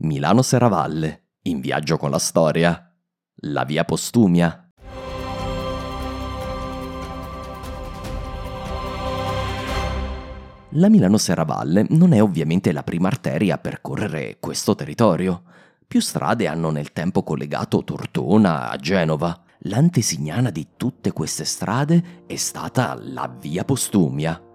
Milano Serravalle, in viaggio con la storia. La via Postumia. La Milano Serravalle non è ovviamente la prima arteria a percorrere questo territorio. Più strade hanno nel tempo collegato Tortona a Genova. L'antesignana di tutte queste strade è stata la via Postumia.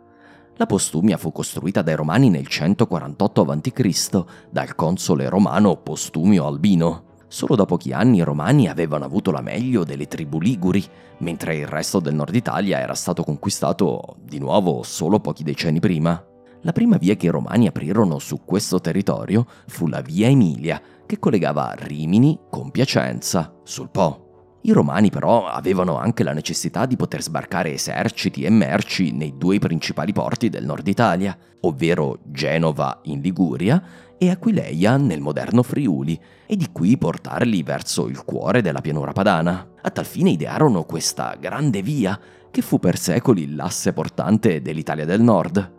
La Postumia fu costruita dai Romani nel 148 a.C. dal console romano Postumio Albino. Solo da pochi anni i Romani avevano avuto la meglio delle tribù liguri, mentre il resto del nord Italia era stato conquistato di nuovo solo pochi decenni prima. La prima via che i Romani aprirono su questo territorio fu la via Emilia, che collegava Rimini con Piacenza, sul Po. I romani però avevano anche la necessità di poter sbarcare eserciti e merci nei due principali porti del nord Italia, ovvero Genova in Liguria e Aquileia nel moderno Friuli, e di qui portarli verso il cuore della pianura padana. A tal fine idearono questa grande via, che fu per secoli l'asse portante dell'Italia del Nord.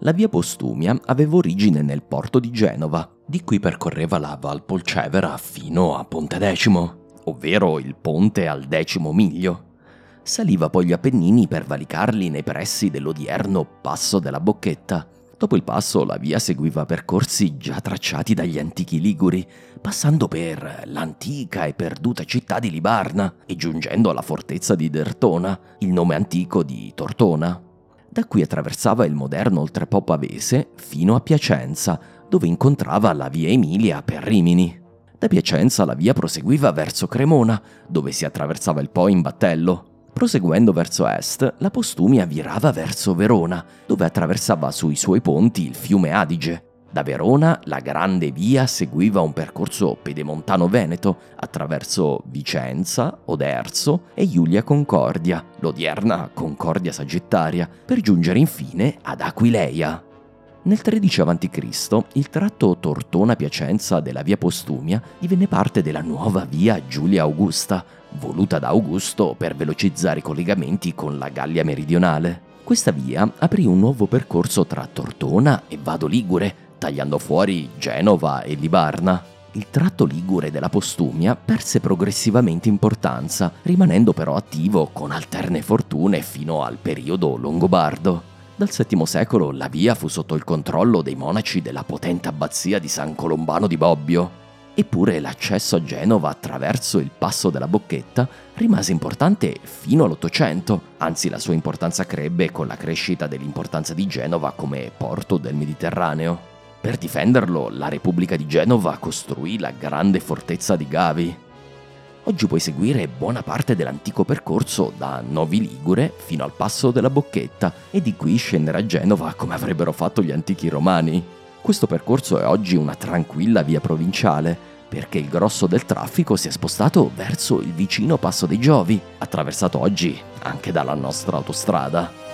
La via Postumia aveva origine nel porto di Genova, di cui percorreva la Val Polcevera fino a Pontedecimo ovvero il ponte al decimo miglio. Saliva poi gli Appennini per valicarli nei pressi dell'odierno Passo della Bocchetta. Dopo il passo la via seguiva percorsi già tracciati dagli antichi Liguri, passando per l'antica e perduta città di Libarna e giungendo alla fortezza di Dertona, il nome antico di Tortona. Da qui attraversava il moderno oltrepo pavese fino a Piacenza, dove incontrava la via Emilia per Rimini. Da Piacenza la via proseguiva verso Cremona, dove si attraversava il Po in battello. Proseguendo verso est, la Postumia virava verso Verona, dove attraversava sui suoi ponti il fiume Adige. Da Verona la grande via seguiva un percorso pedemontano-veneto attraverso Vicenza, Oderzo e Giulia Concordia, l'odierna Concordia Sagittaria, per giungere infine ad Aquileia. Nel 13 a.C. il tratto Tortona-Piacenza della via Postumia divenne parte della nuova via Giulia Augusta, voluta da Augusto per velocizzare i collegamenti con la Gallia meridionale. Questa via aprì un nuovo percorso tra Tortona e Vado Ligure, tagliando fuori Genova e Libarna. Il tratto ligure della Postumia perse progressivamente importanza, rimanendo però attivo con alterne fortune fino al periodo longobardo. Dal VII secolo la via fu sotto il controllo dei monaci della potente abbazia di San Colombano di Bobbio. Eppure l'accesso a Genova attraverso il passo della Bocchetta rimase importante fino all'Ottocento, anzi la sua importanza crebbe con la crescita dell'importanza di Genova come porto del Mediterraneo. Per difenderlo, la Repubblica di Genova costruì la grande fortezza di Gavi, Oggi puoi seguire buona parte dell'antico percorso da Novi Ligure fino al passo della Bocchetta e di qui scendere a Genova come avrebbero fatto gli antichi romani. Questo percorso è oggi una tranquilla via provinciale perché il grosso del traffico si è spostato verso il vicino Passo dei Giovi, attraversato oggi anche dalla nostra autostrada.